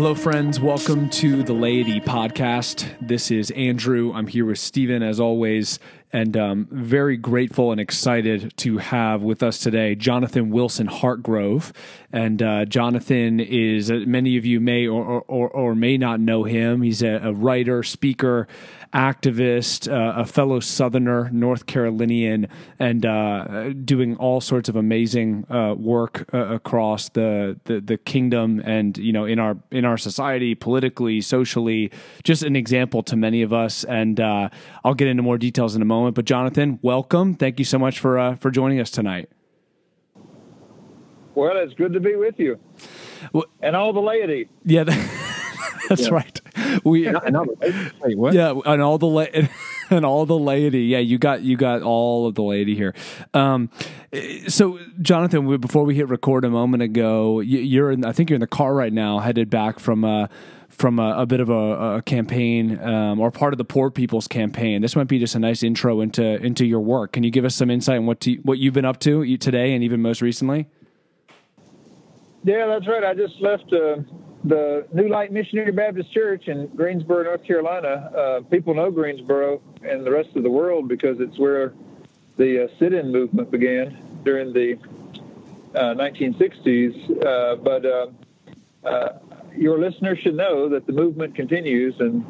Hello, friends. Welcome to the Laity Podcast. This is Andrew. I'm here with Stephen, as always, and um, very grateful and excited to have with us today Jonathan Wilson Hartgrove. And uh, Jonathan is, uh, many of you may or, or, or, may not know him. He's a, a writer, speaker, activist, uh, a fellow Southerner, North Carolinian, and uh, doing all sorts of amazing uh, work uh, across the, the, the kingdom and you know in our in our society, politically, socially. Just an example to many of us, and I'll get into more details in a moment. But Jonathan, welcome. Thank you so much for uh, for joining us tonight. Well, it's good to be with you, well, and all the laity. Yeah. That's yeah. right. We and, and all the, wait, what? Yeah, and all the la- and all the laity. Yeah, you got you got all of the laity here. Um, so, Jonathan, before we hit record a moment ago, you're in. I think you're in the car right now, headed back from. Uh, from a, a, bit of a, a campaign um, or part of the Poor People's campaign. This might be just a nice intro into into your work. Can you give us some insight on what to, what you've been up to today and even most recently? Yeah, that's right. I just left uh, the New Light Missionary Baptist Church in Greensboro, North Carolina. Uh, people know Greensboro and the rest of the world because it's where the uh, sit-in movement began during the 1960s. Uh, uh, but uh, your listeners should know that the movement continues, and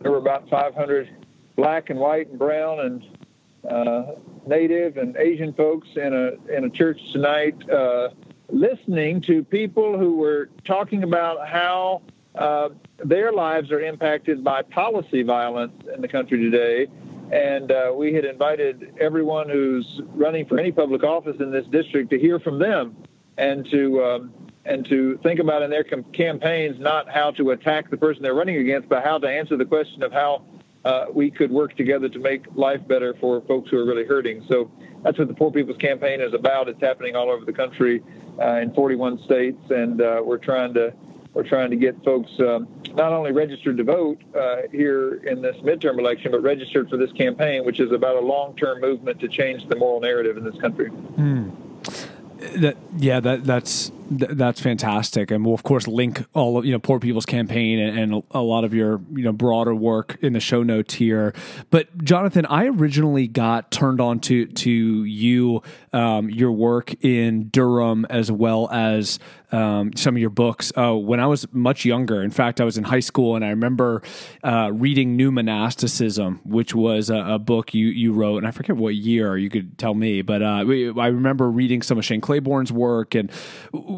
there were about 500 black and white and brown and native and Asian folks in a in a church tonight listening to people who were talking about how uh, their lives are impacted by policy violence in the country today. And uh, we had invited everyone who's running for any public office in this district to hear from them and to um, and to think about in their com- campaigns not how to attack the person they're running against, but how to answer the question of how uh, we could work together to make life better for folks who are really hurting. So that's what the Poor People's Campaign is about. It's happening all over the country uh, in 41 states, and uh, we're trying to we're trying to get folks um, not only registered to vote uh, here in this midterm election, but registered for this campaign, which is about a long-term movement to change the moral narrative in this country. Mm. That yeah, that that's th- that's fantastic, and we'll of course link all of you know Poor People's Campaign and, and, a lot of your you know broader work in the show notes here. But Jonathan, I originally got turned on to to you, um, your work in Durham as well as um, some of your books uh, when I was much younger. In fact, I was in high school, and I remember uh, reading New Monasticism, which was a, a, book you you wrote, and I forget what year. You could tell me, but uh, I remember reading some of Shane Claiborne's work and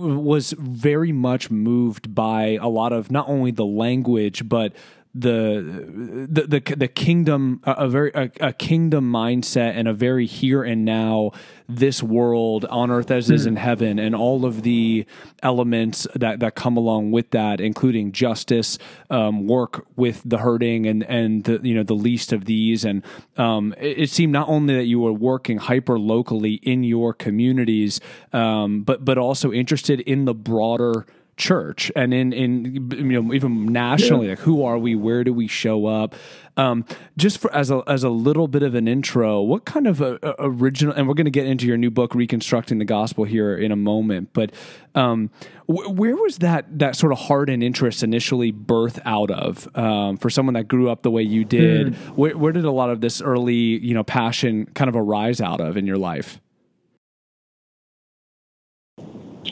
was very much moved by a lot of not only the language but the the the, the kingdom a, a very a, a, kingdom mindset and a very here and now this world on earth as is in hmm. heaven and all of the elements that that come along with that including justice um, work with the hurting and and the you know the least of these and um, it, it, seemed not only that you were working hyper locally in your communities um, but but also interested in the broader church and in in you know even nationally yeah. like who are we where do we show up um, just for as a as a little bit of an intro what kind of a, a original and we're going to get into your new book reconstructing the gospel here in a moment but um, wh- where was that that sort of heart and interest initially birth out of um, for someone that grew up the way you did mm. where, where did a lot of this early you know passion kind of arise out of in your life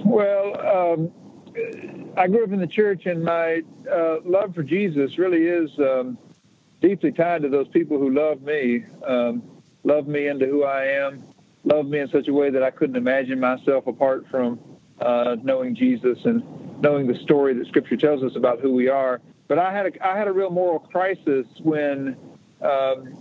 well um, I grew up in the church, and my uh, love for Jesus really is um, deeply tied to those people who love me, um, love me into who I am, love me in such a way that I couldn't imagine myself apart from uh, knowing Jesus and knowing the story that Scripture tells us about who we are. But I had a, I had a real moral crisis when um,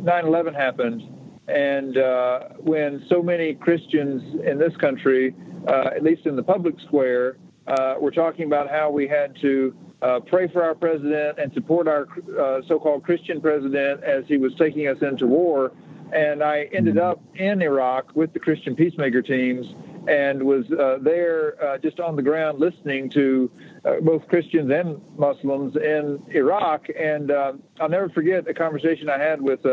9/11 happened, and uh, when so many Christians in this country, uh, at least in the public square, uh, we're talking about how we had to uh, pray for our president and support our uh, so-called Christian president as he was taking us into war. And I ended up in Iraq with the Christian peacemaker teams and was uh, there uh, just on the ground listening to uh, both Christians and Muslims in Iraq. And I'll never forget a conversation I had with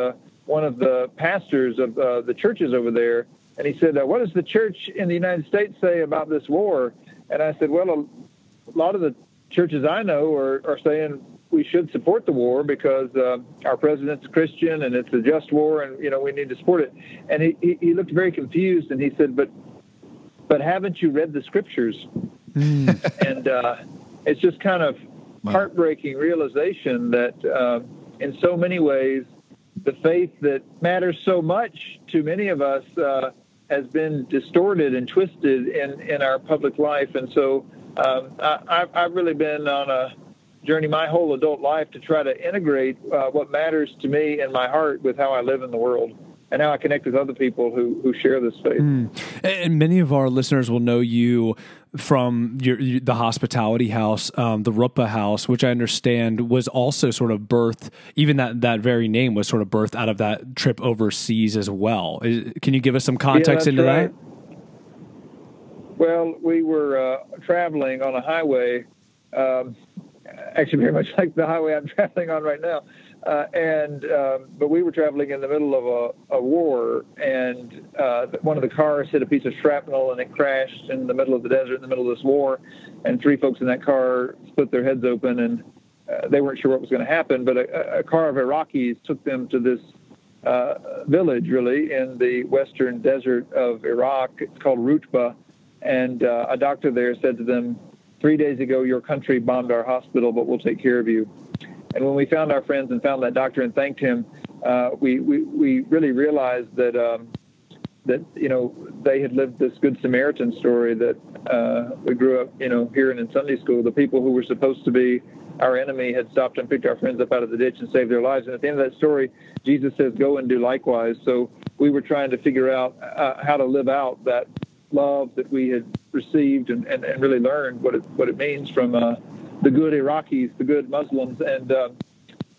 one of the pastors of the churches over there. And he said, What does the church in the United States say about this war? And I said, well, a lot of the churches I know are, are saying we should support the war because uh, our president's a Christian and it's a just war, and you know we need to support it. And he, he, he looked very confused, and he said, "But, but haven't you read the scriptures?" Mm. and uh, it's just kind of wow. heartbreaking realization that uh, in so many ways the faith that matters so much to many of us uh, has been distorted and twisted in, in our public life. And so um, I, I've really been on a journey my whole adult life to try to integrate uh, what matters to me in my heart with how I live in the world and how I connect with other people who, who share this faith. Mm. And many of our listeners will know you from your, the hospitality house, um, the Rutba house, which I understand was also sort of birthed. Even that that very name was sort of birthed out of that trip overseas as well. Is, can you give us some context yeah, into right. that? Well, we were uh, traveling on a highway, um, actually very much like the highway I'm traveling on right now. Uh, and um, but we were traveling in the middle of a, a war, and uh, one of the cars hit a piece of shrapnel, and it crashed in the middle of the desert in the middle of this war. And three folks in that car split their heads open, and uh, they weren't sure what was going to happen. But a, a, car of Iraqis took them to this uh, village, really in the western desert of Iraq. It's called Rutba, and uh, a doctor there said to them, three days ago, your country bombed our hospital, but we'll take care of you. And when we found our friends and found that doctor and thanked him, uh, we, we, we really realized that, um, that, you know, they had lived this Good Samaritan story that uh, we grew up, you know, hearing in Sunday school. The people who were supposed to be our enemy had stopped and picked our friends up out of the ditch and saved their lives. And at the end of that story, Jesus says, go and do likewise. So we were trying to figure out uh, how to live out that love that we had received and, and, and really learned what it, what it means from uh, the good Iraqis, the good Muslims, and uh,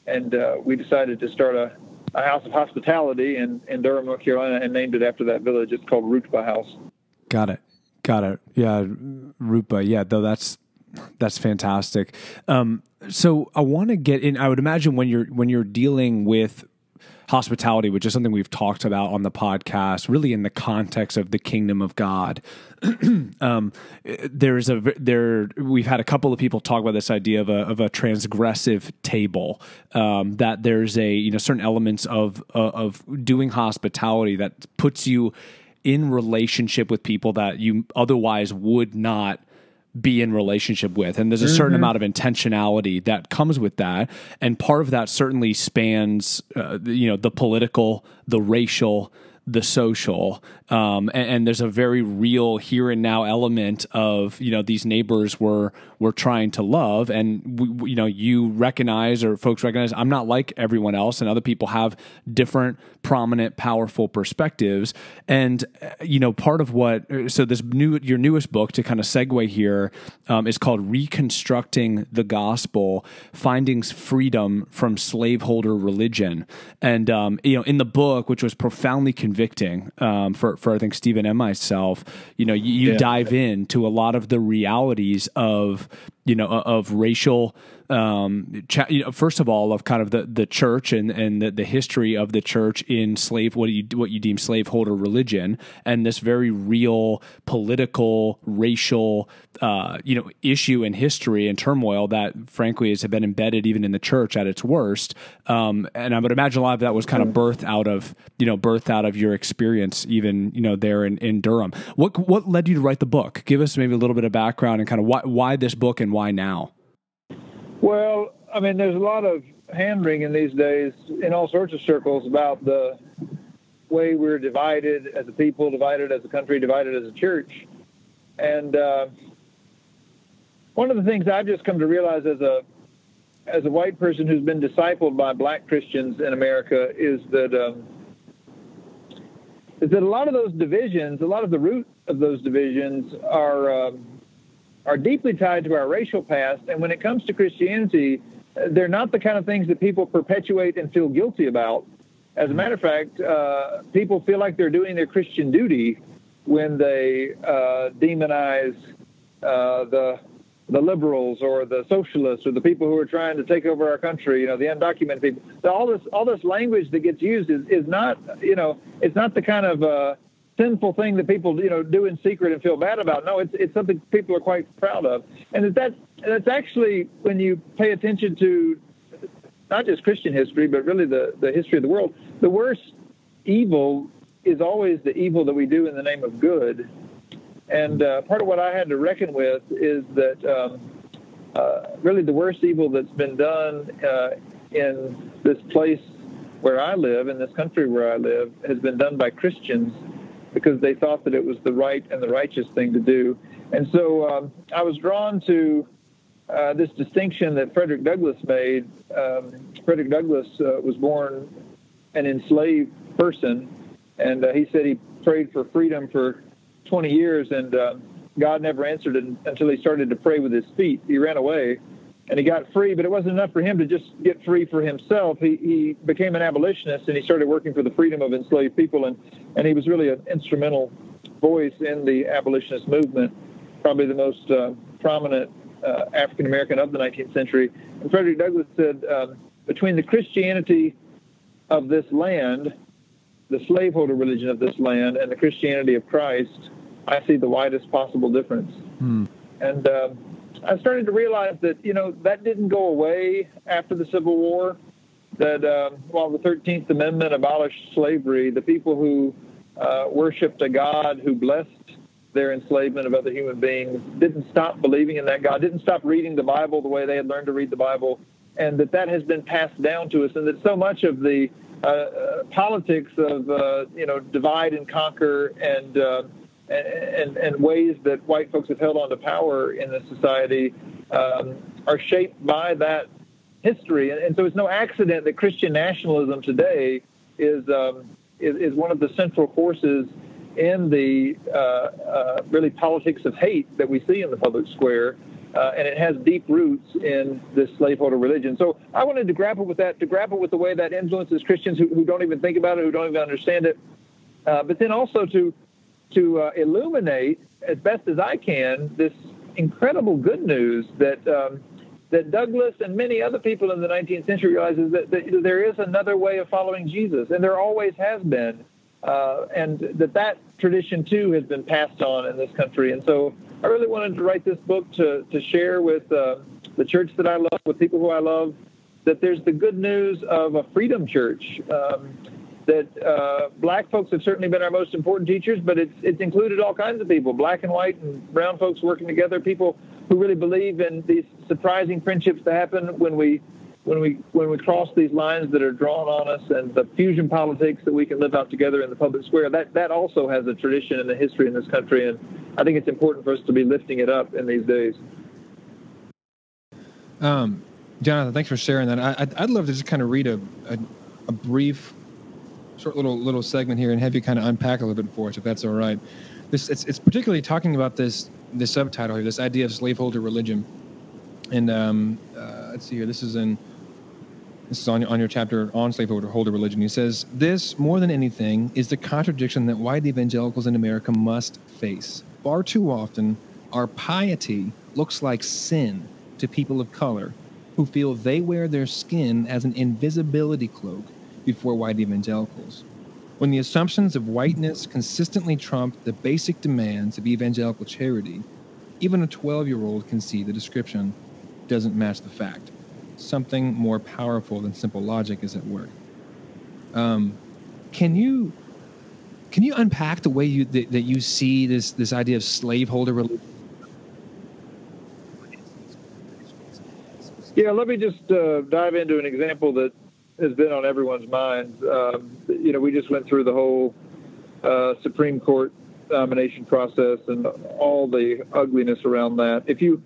and uh, we decided to start a, a house of hospitality in, in Durham, North Carolina, and named it after that village. It's called Rutba House. Got it. Got it. Yeah, Rutba. Yeah, though that's that's fantastic. Um, so I want to get in. I would imagine when you're when you're dealing with hospitality, which is something we've talked about on the podcast, really in the context of the kingdom of God. um, there's a there we've had a couple of people talk about this idea of a of a transgressive table. Um, that there's a you know certain elements of uh, of doing hospitality that puts you in relationship with people that you otherwise would not be in relationship with and there's a certain mm-hmm. amount of intentionality that comes with that and part of that certainly spans uh, you know the political the racial the social um, and, and, there's a very real here and now element of you know these neighbors were were trying to love. And we, you know you recognize or folks recognize I'm not like everyone else and other people have different prominent powerful perspectives. And you know part of what so this new your newest book to kind of segue here um, is called reconstructing the gospel finding freedom from slaveholder religion. And um, you know in the book which was profoundly convicting um, for for I think Stephen and myself, you know, you, you yeah. dive into a lot of the realities of you know of racial um, you know, first of all, of kind of the, the church and, and the, the history of the church in slave what you what you deem slaveholder religion, and this very real political, racial, uh, you know, issue in history and turmoil that, frankly, has been embedded even in the church at its worst. Um, and I would imagine a lot of that was kind of birthed out of you know birthed out of your experience, even you know there in, in Durham. What what led you to write the book? Give us maybe a little bit of background and kind of why why this book and why now. Well, I mean, there's a lot of hand wringing these days in all sorts of circles about the way we're divided as a people, divided as a country, divided as a church. And uh, one of the things I've just come to realize as a as a white person who's been discipled by black Christians in America is that um, is that a lot of those divisions, a lot of the root of those divisions are um, are deeply tied to our racial past. And when it comes to Christianity, they're not the kind of things that people perpetuate and feel guilty about. As a matter of fact, uh, people feel like they're doing their Christian duty when they uh, demonize uh, the the liberals or the socialists or the people who are trying to take over our country. You know, the undocumented people. all this all this language that gets used is, is not you know it's not the kind of uh, sinful thing that people you know do in secret and feel bad about. No, it's it's something people are quite proud of, and that that's, that's actually when you pay attention to not just Christian history, but really the the history of the world. The worst evil is always the evil that we do in the name of good, and uh, part of what I had to reckon with is that. Um, uh, really, the worst evil that's been done uh, in this place where I live, in this country where I live, has been done by Christians because they thought that it was the right and the righteous thing to do. And so um, I was drawn to uh, this distinction that Frederick Douglass made. Um, Frederick Douglass uh, was born an enslaved person, and uh, he said he prayed for freedom for 20 years, and uh, God never answered until he started to pray with his feet. He ran away and he got free, but it wasn't enough for him to just get free for himself. He, he became an abolitionist and he started working for the freedom of enslaved people, and, and he was really an instrumental voice in the abolitionist movement, probably the most uh, prominent uh, African American of the 19th century. And Frederick Douglass said, um, between the Christianity of this land, the slaveholder religion of this land, and the Christianity of Christ, I see the widest possible difference. Hmm. And um, I started to realize that you know that didn't go away after the Civil War. That uh, while the Thirteenth Amendment abolished slavery, the people who uh, worshipped a God who blessed their enslavement of other human beings didn't stop believing in that God, didn't stop reading the Bible the way they had learned to read the Bible, and that that has been passed down to us, and that so much of the uh, uh politics of uh, you know divide and conquer and uh, and, and ways that white folks have held on to power in the society um, are shaped by that history. And, and, so it's no accident that Christian nationalism today is, um, is, is, one of the central forces in the uh, uh, really politics of hate that we see in the public square. Uh, and it has deep roots in this slaveholder religion. So I wanted to grapple with that, to grapple with the way that influences Christians who, who don't even think about it, who don't even understand it, uh, but then also to to uh, illuminate as best as I can this incredible good news that um, that Douglass and many other people in the 19th century realizes that, that there is another way of following Jesus, and there always has been, uh, and that that tradition too has been passed on in this country. And so, I really wanted to write this book to to share with uh, the church that I love, with people who I love, that there's the good news of a freedom church. Um, that uh, black folks have certainly been our most important teachers, but it's it's included all kinds of people, black and white and brown folks working together, people who really believe in these surprising friendships that happen when we when we when we cross these lines that are drawn on us and the fusion politics that we can live out together in the public square that that also has a tradition and a history in this country and I think it's important for us to be lifting it up in these days. Um, Jonathan, thanks for sharing that. I, would I'd love to just kind of read a, a, a brief short little little segment here and have you kind of unpack a little bit for us, if that's all right. This it's, it's particularly talking about this this subtitle here, this idea of slaveholder religion. And um, uh, let's see here. This is in this is on, on your chapter on slaveholder religion. He says, This, more than anything, is the contradiction that white evangelicals in America must face. Far too often, our piety looks like sin to people of color who feel they wear their skin as an invisibility cloak before white evangelicals. When the assumptions of whiteness consistently trump the basic demands of evangelical charity, even a 12 year old can see the description doesn't match the fact. Something more powerful than simple logic is at work. Um, can you can you unpack the way you that, that you see this this idea of slaveholder religion? Yeah, let me just uh, dive into an example that has been on everyone's minds. Um, you know, we just went through the whole uh, Supreme Court nomination process and all the ugliness around that. If you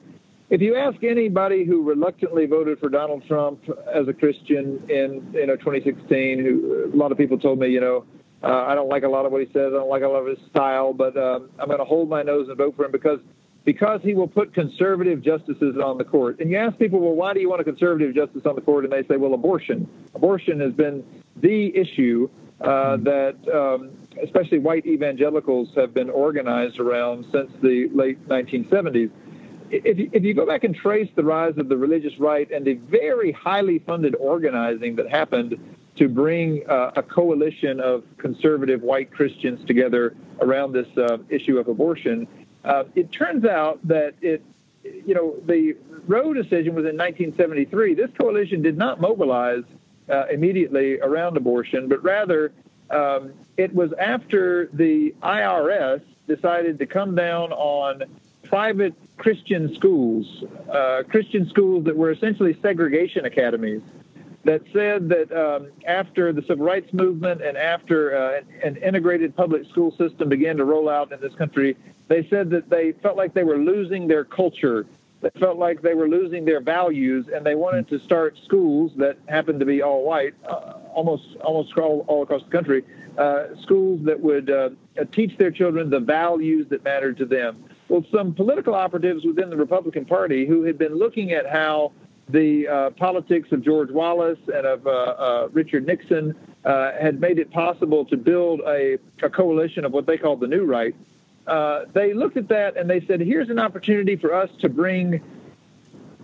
if you ask anybody who reluctantly voted for Donald Trump as a Christian in you know 2016, who a lot of people told me, you know, uh, I don't like a lot of what he says, I don't like a lot of his style, but um, I'm going to hold my nose and vote for him because because he will put conservative justices on the court. And you ask people, well, why do you want a conservative justice on the court? And they say, well, abortion. Abortion has been the issue uh, that um, especially white evangelicals have been organized around since the late 1970s. If you, if you go back and trace the rise of the religious right and the very highly funded organizing that happened to bring uh, a coalition of conservative white Christians together around this uh, issue of abortion. Uh, it turns out that it, you know, the Roe decision was in 1973. This coalition did not mobilize uh, immediately around abortion, but rather um, it was after the IRS decided to come down on private Christian schools, uh, Christian schools that were essentially segregation academies, that said that um, after the civil rights movement and after uh, an integrated public school system began to roll out in this country, they said that they felt like they were losing their culture. They felt like they were losing their values, and they wanted to start schools that happened to be all white, uh, almost almost all, all across the country, uh, schools that would uh, teach their children the values that mattered to them. Well, some political operatives within the Republican Party who had been looking at how the uh, politics of George Wallace and of uh, uh, Richard Nixon uh, had made it possible to build a, a, coalition of what they called the New Right. Uh, they looked at that and they said, here's an opportunity for us to bring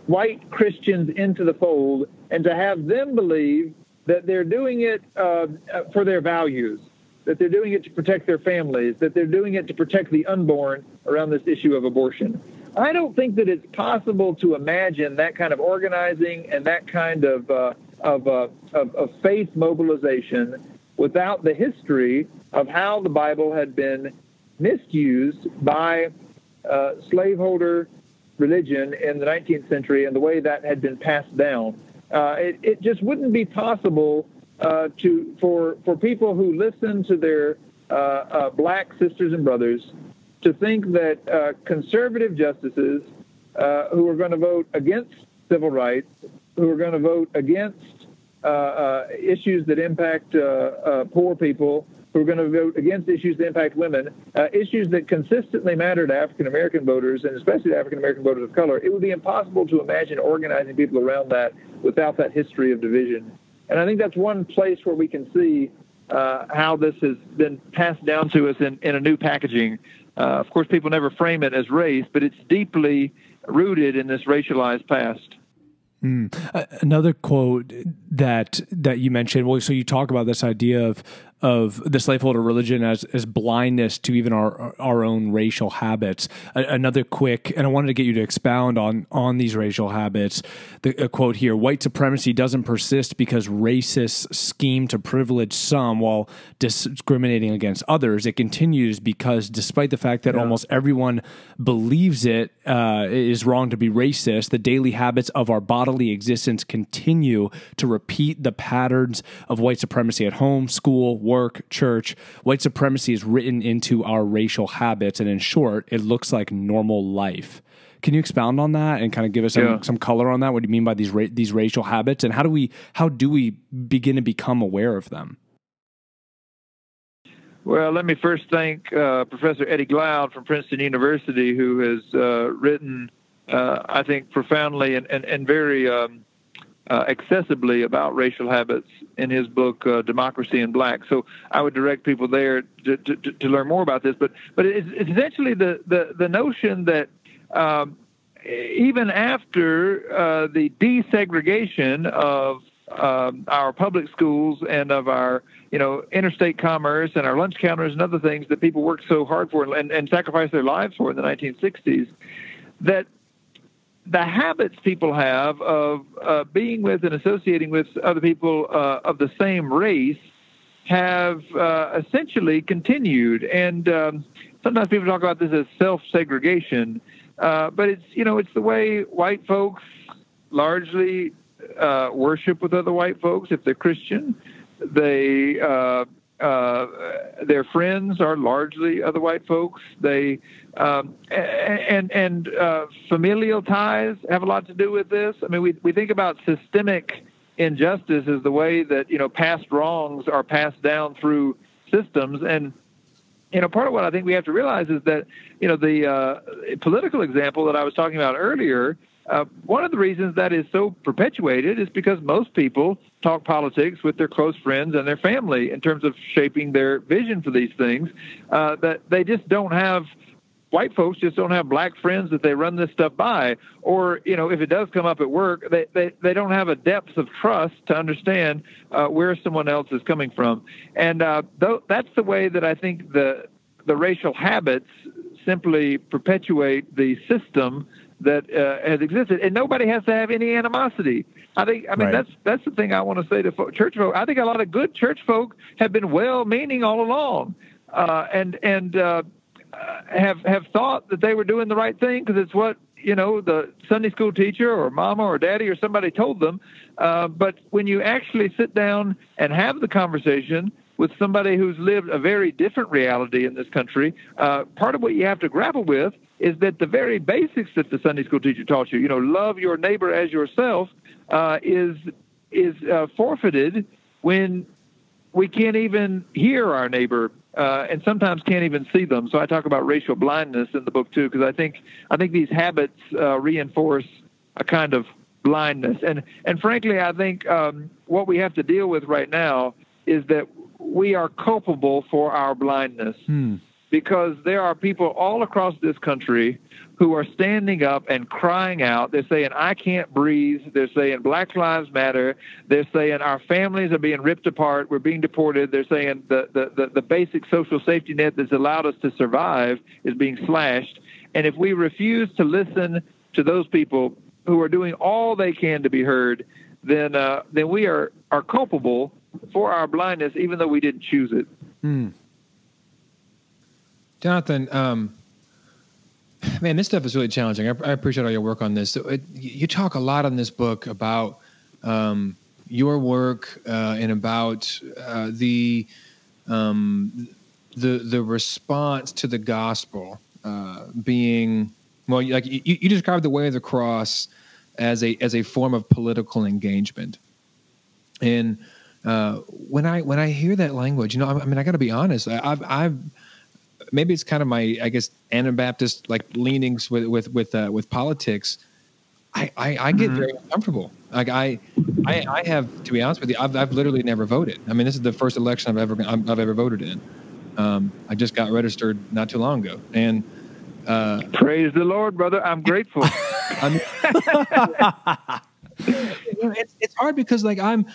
white Christians into the fold and to have them believe that they're doing it uh, for their values that they're doing it to protect their families, that they're doing it to protect the unborn around this issue of abortion. I don't think that it's possible to imagine that kind of organizing and that kind of uh, of, uh, of, of faith mobilization without the history of how the Bible had been misused by uh, slaveholder religion in the 19th century and the way that had been passed down. Uh, it, it just wouldn't be possible uh, to for for people who listen to their uh, black sisters and brothers to think that uh, conservative justices uh, who are going to vote against civil rights, who are going to vote against issues that impact poor people, who are going to vote against issues that impact women, uh, issues that consistently matter to African American voters and especially African American voters of color, it would be impossible to imagine organizing people around that without that history of division and I think that's one place where we can see uh, how this has been passed down to us in, in a new packaging. Uh, of course, people never frame it as race, but it's deeply rooted in this racialized past. Mm. Uh, another quote that that you mentioned. Well, so you talk about this idea of of the slaveholder religion as as blindness to even our our own racial habits. A, another quick, and I wanted to get you to expound on on these racial habits. The quote here: "White supremacy doesn't persist because racists scheme to privilege some while discriminating against others. It continues because, despite the fact that yeah. almost everyone believes it uh, is wrong to be racist, the daily habits of our bodily existence continue to repeat the patterns of white supremacy at home, school." Work, church, white supremacy is written into our racial habits. And in short, it looks like normal life. Can you expound on that and kind of give us some, yeah. some color on that? What do you mean by these ra- these racial habits, and how do we how do we begin to become aware of them? Well, let me first thank uh, Professor Eddie Glaude from Princeton University, who has uh, written, uh, I think, profoundly and, and, and very um, uh, accessibly about racial habits in his book uh, Democracy in Black. So I would direct people there to, to, to learn more about this. But but it's, essentially the, the, the notion that um, even after uh, the desegregation of um, our public schools and of our you know interstate commerce and our lunch counters and other things that people worked so hard for and, and sacrificed their lives for in the 1960s, that the habits people have of uh, being with and associating with other people uh, of the same race have uh, essentially continued. And um, sometimes people talk about this as self-segregation, uh, but it's you know it's the way white folks largely uh, worship with other white folks if they're Christian. They uh, their friends are largely other white folks. They um, and and uh, familial ties have a lot to do with this. I mean, we we think about systemic injustice as the way that you know past wrongs are passed down through systems and you know, part of what I think we have to realize is that, you know, the uh, political example that I was talking about earlier uh, one of the reasons that is so perpetuated is because most people talk politics with their close friends and their family in terms of shaping their vision for these things. Uh, that they just don't have white folks just don't have black friends that they run this stuff by, or you know, if it does come up at work, they they, they don't have a depth of trust to understand uh, where someone else is coming from, and uh, th- that's the way that I think the the racial habits simply perpetuate the system that uh, has existed, and nobody has to have any animosity. I think. I mean, right. that's that's the thing I want to say to church folk. I think a lot of good church folk have been well-meaning all along, uh, and and uh, have have thought that they were doing the right thing because it's what you know the Sunday school teacher or mama or daddy or somebody told them. Uh, but when you actually sit down and have the conversation with somebody who's lived a very different reality in this country, uh, part of what you have to grapple with is that the very basics that the Sunday school teacher taught you, you know, love your neighbor as yourself, uh, is is uh, forfeited when we can't even hear our neighbor uh, and sometimes can't even see them. So I talk about racial blindness in the book too, because I think I think these habits uh, reinforce a kind of blindness. And and frankly, I think um, what we have to deal with right now is that we are culpable for our blindness hmm. Because there are people all across this country who are standing up and crying out. They're saying, I can't breathe. They're saying, Black Lives Matter. They're saying, our families are being ripped apart. We're being deported. They're saying the, the, the, the basic social safety net that's allowed us to survive is being slashed. And if we refuse to listen to those people who are doing all they can to be heard, then uh, then we are, are culpable for our blindness, even though we didn't choose it. Hmm. Jonathan, um, man, this stuff is really challenging. I, I appreciate all your work on this. So it, you talk a lot in this book about um, your work uh, and about uh, the um, the the response to the gospel uh, being well, like you, you describe the way of the cross as a as a form of political engagement, and uh, when I when I hear that language, you know, I, I mean, I got to be honest. I, I've, I've maybe it's kind of my I guess Anabaptist like leanings with with with uh, with politics. I, I, I get mm-hmm. very uncomfortable. Like I, I, I have to be honest with you, I've, I've literally never voted. I mean, this is the first election I've ever I've ever voted in. Um, I just got registered not too long ago, and uh, praise the Lord, brother. I'm grateful. I mean, it's it's hard because like I'm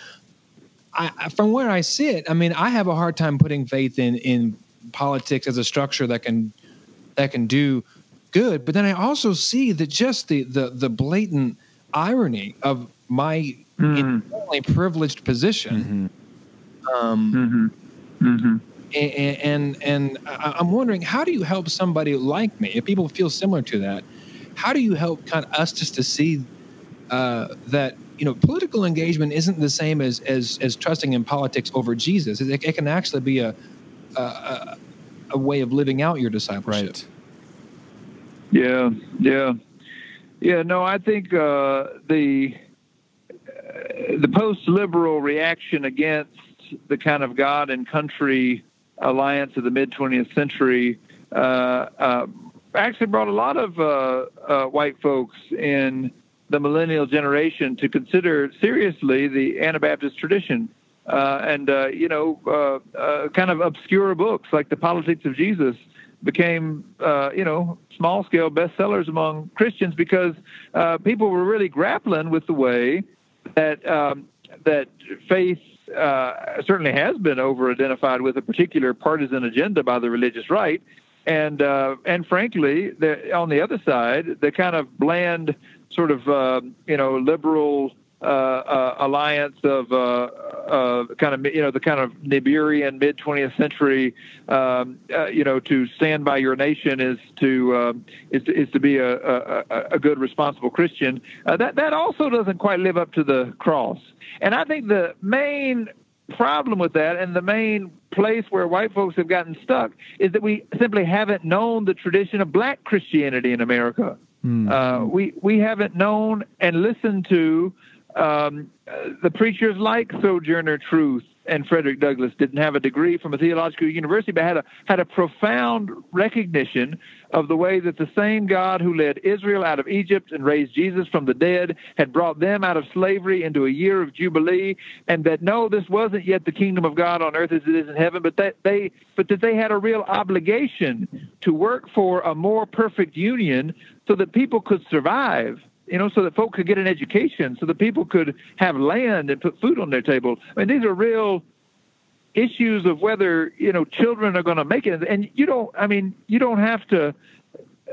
I, from where I sit, I mean, I have a hard time putting faith in in politics as a structure that can that can do good. But then I also see that just the the the blatant irony of my mm. privileged position. Mm-hmm. Um, mm-hmm. Mm-hmm. And, and and I'm wondering how do you help somebody like me if people feel similar to that? How do you help kind of us just to see uh, that you know, political engagement isn't the same as as as trusting in politics over Jesus. It, it can actually be a, a, a way of living out your discipleship. Right. Yeah, yeah, yeah. No, I think uh, the uh, the post-liberal reaction against the kind of God and country alliance of the mid 20th century uh, uh, actually brought a lot of uh, uh, white folks in the millennial generation to consider seriously the Anabaptist tradition. Uh, and, uh, you know, uh, uh kind of obscure books like The Politics of Jesus became, uh, you know, small scale bestsellers among Christians because uh, people were really grappling with the way that, um, that faith certainly has been over identified with a particular partisan agenda by the religious right. And, and frankly, the, on the other side, the kind of bland sort of you know liberal alliance of uh, uh, kind of you know the kind of Niebuhrian mid 20th century um, uh, you know to stand by your nation is to um, is, to, is to be a, a, a good responsible Christian. that that also doesn't quite live up to the cross. And I think the main problem with that and the main place where white folks have gotten stuck is that we simply haven't known the tradition of black Christianity in America. Mm. Uh, we we haven't known and listened to um, the preachers like Sojourner Truth and Frederick Douglass didn't have a degree from a theological university, but had a had a profound recognition of the way that the same God who led Israel out of Egypt and raised Jesus from the dead had brought them out of slavery into a year of jubilee, and that no, this wasn't yet the kingdom of God on earth as it is in heaven, but that they but that they had a real obligation to work for a more perfect union so that people could survive you know, so that folk could get an education, so that people could have land and put food on their table. I mean, these are real issues of whether you know children are going to make it. And you don't, I mean, you don't have to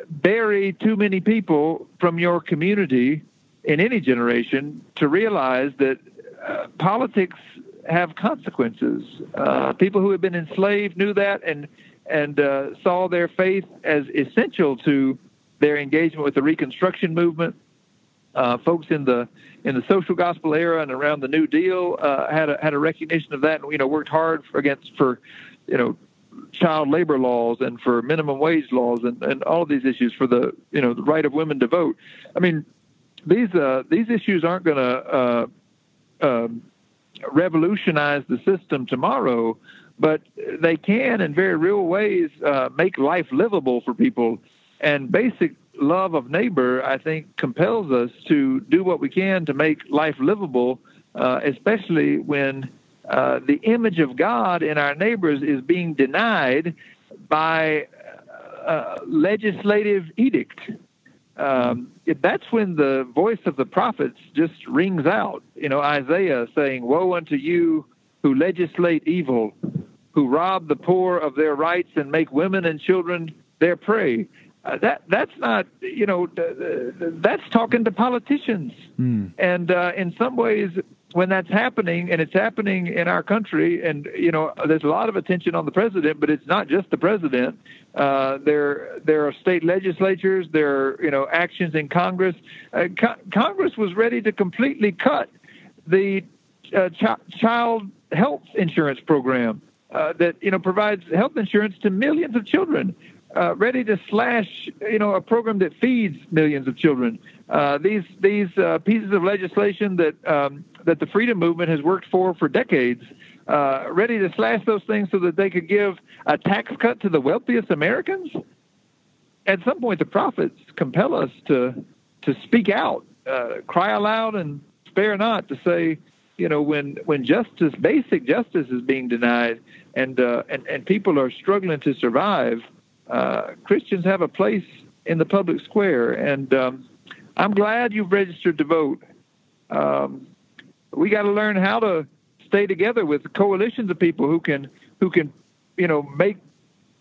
bury too many people from your community in any generation to realize that uh, politics have consequences. Uh, people who have been enslaved knew that and and uh, saw their faith as essential to their engagement with the Reconstruction movement uh, folks in the in the social gospel era and around the New Deal uh, had a had a recognition of that, and you know worked hard for, against for you know child labor laws and for minimum wage laws and, and all of these issues for the you know the right of women to vote. I mean these uh, these issues aren't going to uh, um, revolutionize the system tomorrow, but they can in very real ways uh, make life livable for people. And basic love of neighbor, I think, compels us to do what we can to make life livable, uh, especially when uh, the image of God in our neighbors is being denied by uh, legislative edict. Um, that's when the voice of the prophets just rings out. You know, Isaiah saying, Woe unto you who legislate evil, who rob the poor of their rights and make women and children their prey. Uh, that that's not you know that's talking to politicians. Mm. and uh, in some ways when that's happening and it's happening in our country and you know there's a lot of attention on the president but it's not just the president. Uh, there there are state legislatures there are you know actions in congress. Uh, co- congress was ready to completely cut the uh, ch- child health insurance program uh, that you know provides health insurance to millions of children uh, ready to slash, you know, a program that feeds millions of children. Uh, these these uh, pieces of legislation that um, that the freedom movement has worked for for decades, uh, ready to slash those things so that they could give a tax cut to the wealthiest Americans. At some point, the prophets compel us to to speak out, uh, cry aloud, and spare not to say, you know, when when justice, basic justice, is being denied, and uh, and and people are struggling to survive uh, Christians have a place in the public square, and um, I'm glad you've registered to vote. Um, we got to learn how to stay together with coalitions of people who can who can you know make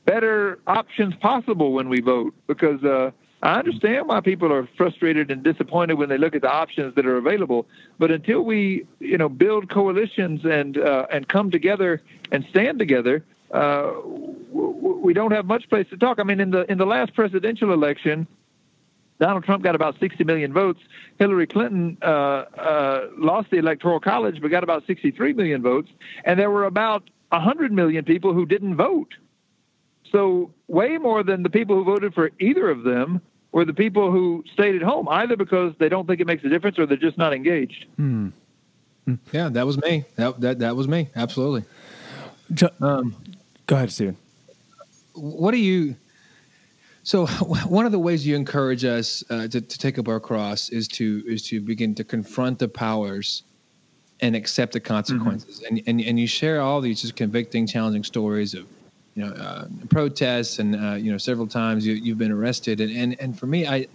better options possible when we vote because uh, I understand why people are frustrated and disappointed when they look at the options that are available. But until we, you know, build coalitions and uh, and come together and stand together, uh, we don't have much place to talk. I mean, in the in the last presidential election, Donald Trump got about 60 million votes. Hillary Clinton uh, uh, lost the electoral college, but got about 63 million votes. And there were about 100 million people who didn't vote. So way more than the people who voted for either of them were the people who stayed at home, either because they don't think it makes a difference or they're just not engaged. Hmm. Yeah, that was me. That that that was me. Absolutely. Um, Go ahead, Stephen. What do you? So one of the ways you encourage us uh, to, to take up our cross is to is to begin to confront the powers and accept the consequences. Mm-hmm. And, and and you share all these just convicting, challenging stories of you know uh, protests and uh, you know several times you, you've been arrested. And and and for me, I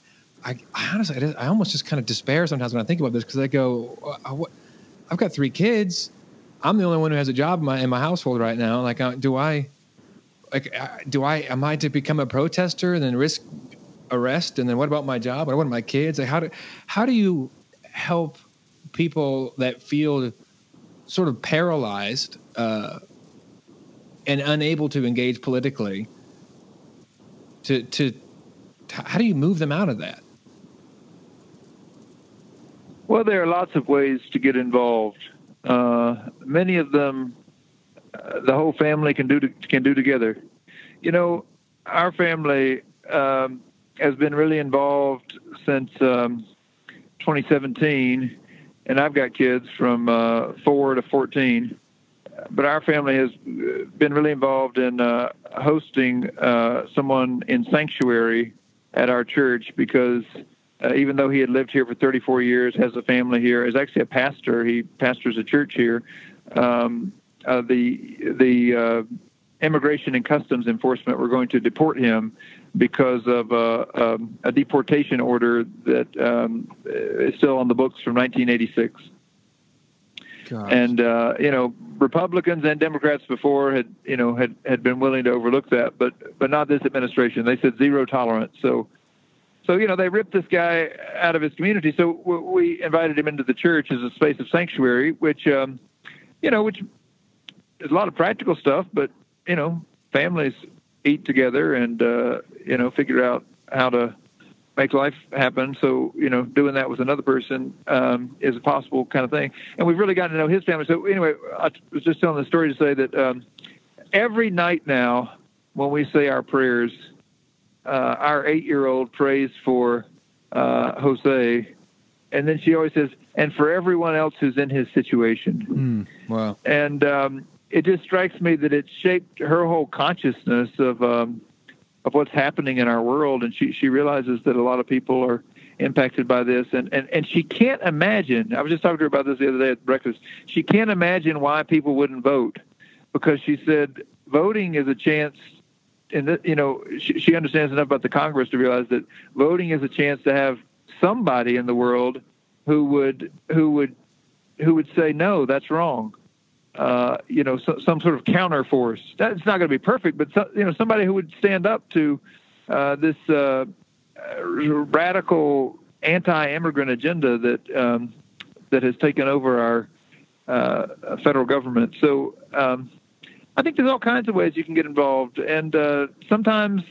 I, I honestly I, almost just kind of despair sometimes when I think about this because I go, I, I've got three kids. I'm the only one who has a job in my in my household right now. Like, do I, like, do I am I to become a protester and then risk arrest? And then what about my job? What about my kids? Like, how do how do you help people that feel sort of paralyzed uh, and unable to engage politically? To to how do you move them out of that? Well, there are lots of ways to get involved. Uh, many of them, uh, the whole family can do to, can do together. You know, our family um, has been really involved since um, 2017, and I've got kids from uh, four to 14. but our family has been really involved in uh, hosting uh, someone in sanctuary at our church because uh, even though he had lived here for 34 years, has a family here, is actually a pastor. He pastors a church here. Um, uh, the the uh, immigration and customs enforcement were going to deport him because of a, um, a deportation order that um, is still on the books from 1986. Gosh. And uh, you know, Republicans and Democrats before had you know had had been willing to overlook that, but but not this administration. They said zero tolerance. So so you know they ripped this guy out of his community. So we invited him into the church as a space of sanctuary, which um, you know which is a lot of practical stuff, but you know families eat together and uh, you know figure out how to make life happen. So, you know, doing that with another person um, is a possible kind of thing. And we've really gotten to know his family. So, anyway, I was just telling the story to say that um, every night now, when we say our prayers, our eight year old prays for uh, Jose. And then she always says, and for everyone else who's in his situation. Mm, wow. And um, it just strikes me that it shaped her whole consciousness of um, of what's happening in our world, and she she realizes that a lot of people are impacted by this, and and and she can't imagine. I was just talking to her about this the other day at breakfast. She can't imagine why people wouldn't vote, because she said voting is a chance. And you know, she, she understands enough about the Congress to realize that voting is a chance to have somebody in the world who would who would who would say no, that's wrong uh, you know, so, some sort of counter force. That's not going to be perfect, but so, you know, somebody who would stand up to uh, this uh, radical anti-immigrant agenda that um, that has taken over our uh, federal government. So um, I think there's all kinds of ways you can get involved, and uh, sometimes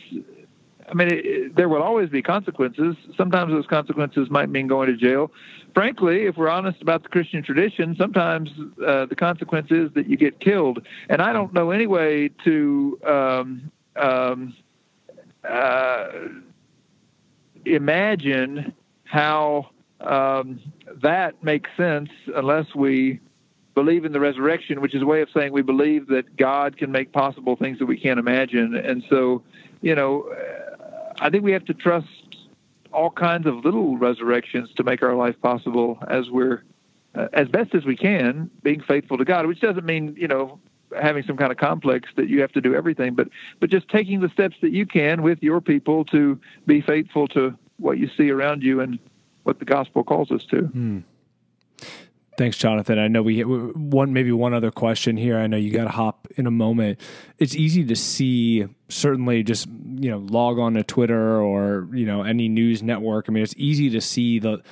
I mean, it, there will always be consequences. Sometimes those consequences might mean going to jail. Frankly, if we're honest about the Christian tradition, sometimes uh, the consequence is that you get killed. And I don't know any way to um, um, uh, imagine how um, that makes sense unless we believe in the resurrection, which is a way of saying we believe that God can make possible things that we can't imagine. And so, you know, I think we have to trust all kinds of little resurrections to make our life possible as we're uh, as best as we can being faithful to God, which doesn't mean, you know, having some kind of complex that you have to do everything, but but just taking the steps that you can with your people to be faithful to what you see around you and what the gospel calls us to. Hmm. Thanks, Jonathan. I know we one maybe one other question here. I know you got to hop in a moment. It's easy to see, certainly, just you know, log on to Twitter or you know any news network. I mean, it's easy to see the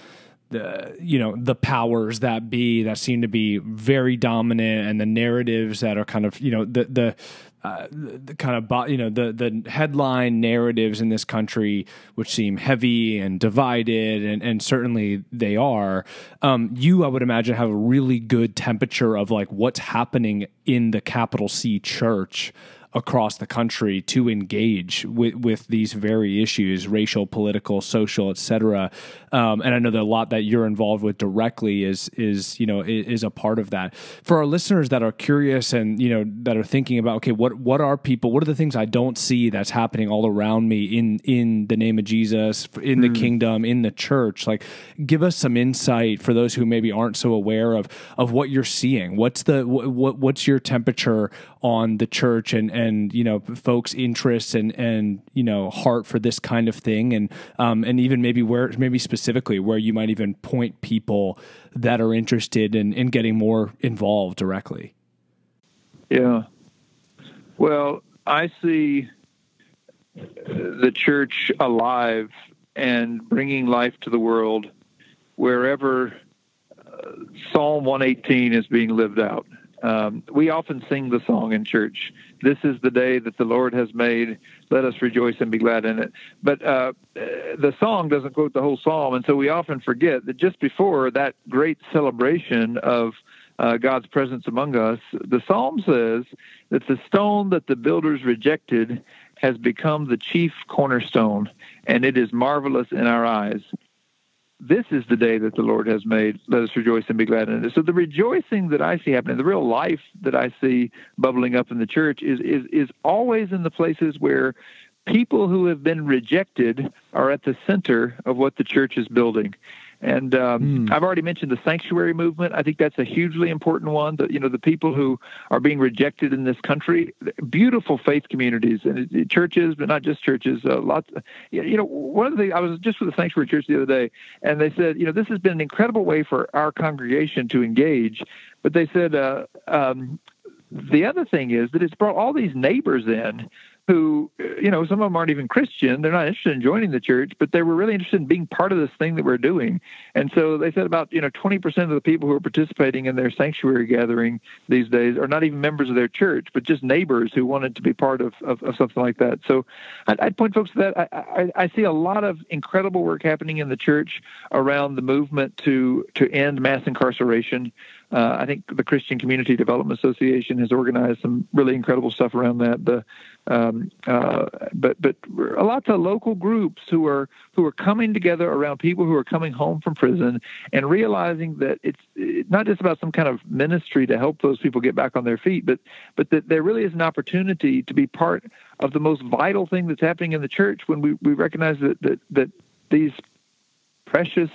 the you know the powers that be that seem to be very dominant and the narratives that are kind of you know the the uh, the kind of you know the the headline narratives in this country, which seem heavy and divided, and and certainly they are. Um, you, I would imagine, have a really good temperature of like what's happening in the capital C church across the country to engage with, with these very issues racial political social etc um, and i know that a lot that you're involved with directly is is you know is, is, a part of that. For our listeners that are curious and you know that are thinking about okay what what are people what are the things i don't see that's happening all around me in in the name of jesus in the mm. kingdom in the church? Like give us some insight for those who maybe aren't so aware of of what you're seeing. What's the what what's your temperature on the church and and you know folks' interests and and you know heart for this kind of thing, and um, and even maybe where maybe specifically where you might even point people that are interested in in getting more involved directly. Yeah. Well, I see the church alive and bringing life to the world wherever uh, Psalm 118 is being lived out. Um, we often sing the song in church. This is the day that the Lord has made. Let us rejoice and be glad in it. But uh, the song doesn't quote the whole psalm, and so we often forget that just before that great celebration of uh, God's presence among us, the psalm says that the stone that the builders rejected has become the chief cornerstone, and it is marvelous in our eyes this is the day that the Lord has made. Let us rejoice and be glad in it. So the rejoicing that I see happening, the real life that I see bubbling up in the church is is is always in the places where people who have been rejected are at the center of what the church is building. And um, mm. I've already mentioned the sanctuary movement. I think that's a hugely important one. That you know the people who are being rejected in this country, beautiful faith communities and churches, but not just churches. Uh, lots. You know, one of the I was just with the sanctuary church the other day, and they said, you know, this has been an incredible way for our congregation to engage. But they said, uh, um, the other thing is that it's brought all these neighbors in who, uh, you know, some of them aren't even Christian. They're not interested in joining the church, but they were really interested in being part of this thing that we're doing. And so they said about, you know, 20% of the people who are participating in their sanctuary gathering these days are not even members of their church, but just neighbors who wanted to be part of, of, of something like that. So I'd, I'd, point folks to that. I, I, I see a lot of incredible work happening in the church around the movement to, to end mass incarceration. Uh, I think the Christian Community Development Association has organized some really incredible stuff around that. The um, uh, but but lots of local groups who are who are coming together around people who are coming home from prison and realizing that it's, not just about some kind of ministry to help those people get back on their feet, but but that there really is an opportunity to be part of the most vital thing that's happening in the church when we, we recognize that that that these precious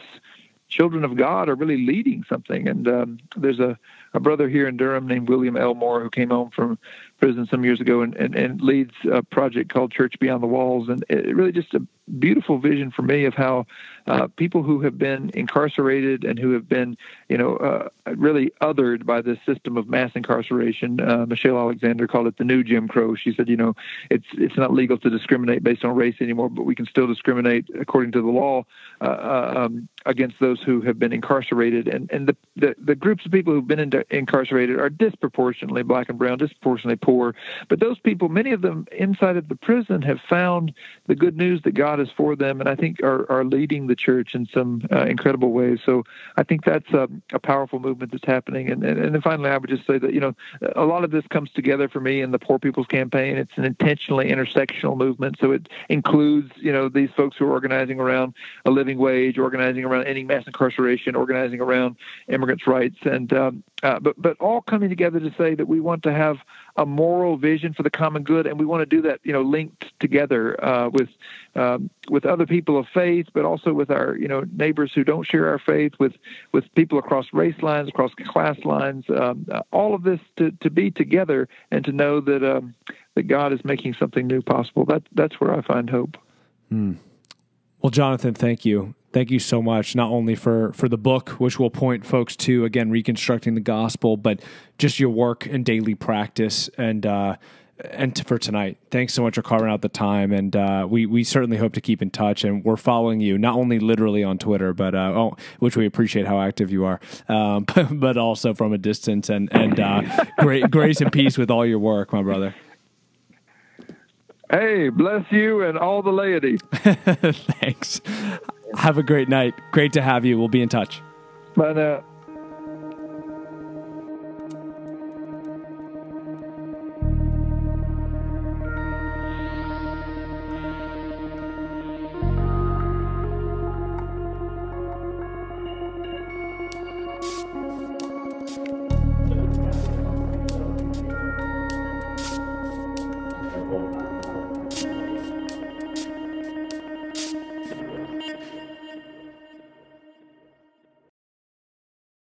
children of God are really leading something. And um, there's a, a brother here in Durham named William Elmore who came home from prison some years ago and, and, and leads a project called Church Beyond the Walls. And it really just a beautiful vision for me of how uh, people who have been incarcerated and who have been, you know, uh, really othered by this system of mass incarceration. Uh, Michelle Alexander called it the new Jim Crow. She said, you know, it's it's not legal to discriminate based on race anymore, but we can still discriminate according to the law uh, uh, um, against those who have been incarcerated. And and the the, the groups of people who've been in, incarcerated are disproportionately black and brown, disproportionately poor. But those people, many of them inside of the prison, have found the good news that God is for them, and I think are are leading the church in some uh, incredible ways. So I think that's a, a powerful movement that's happening. And, and, and then finally, I would just say that you know a lot of this comes together for me in the Poor People's Campaign. It's an intentionally intersectional movement, so it includes you know these folks who are organizing around a living wage, organizing around ending mass incarceration, organizing around immigrants' rights, and um, uh, but but all coming together to say that we want to have a moral vision for the common good, and we want to do that, you know, linked together uh, with um, with other people of faith, but also with our, you know, neighbors who don't share our faith, with with people across race lines, across class lines. Um, uh, all of this to to be together and to know that um, that God is making something new possible. That that's where I find hope. Hmm. Well, Jonathan, thank you thank you so much not only for for the book which will point folks to again reconstructing the gospel but just your work and daily practice and uh and for tonight thanks so much for carving out the time and uh, we we certainly hope to keep in touch and we're following you not only literally on twitter but uh, oh, which we appreciate how active you are um, but, but also from a distance and and uh, great grace and peace with all your work my brother Hey, bless you and all the laity. Thanks. Have a great night. Great to have you. We'll be in touch. Bye now.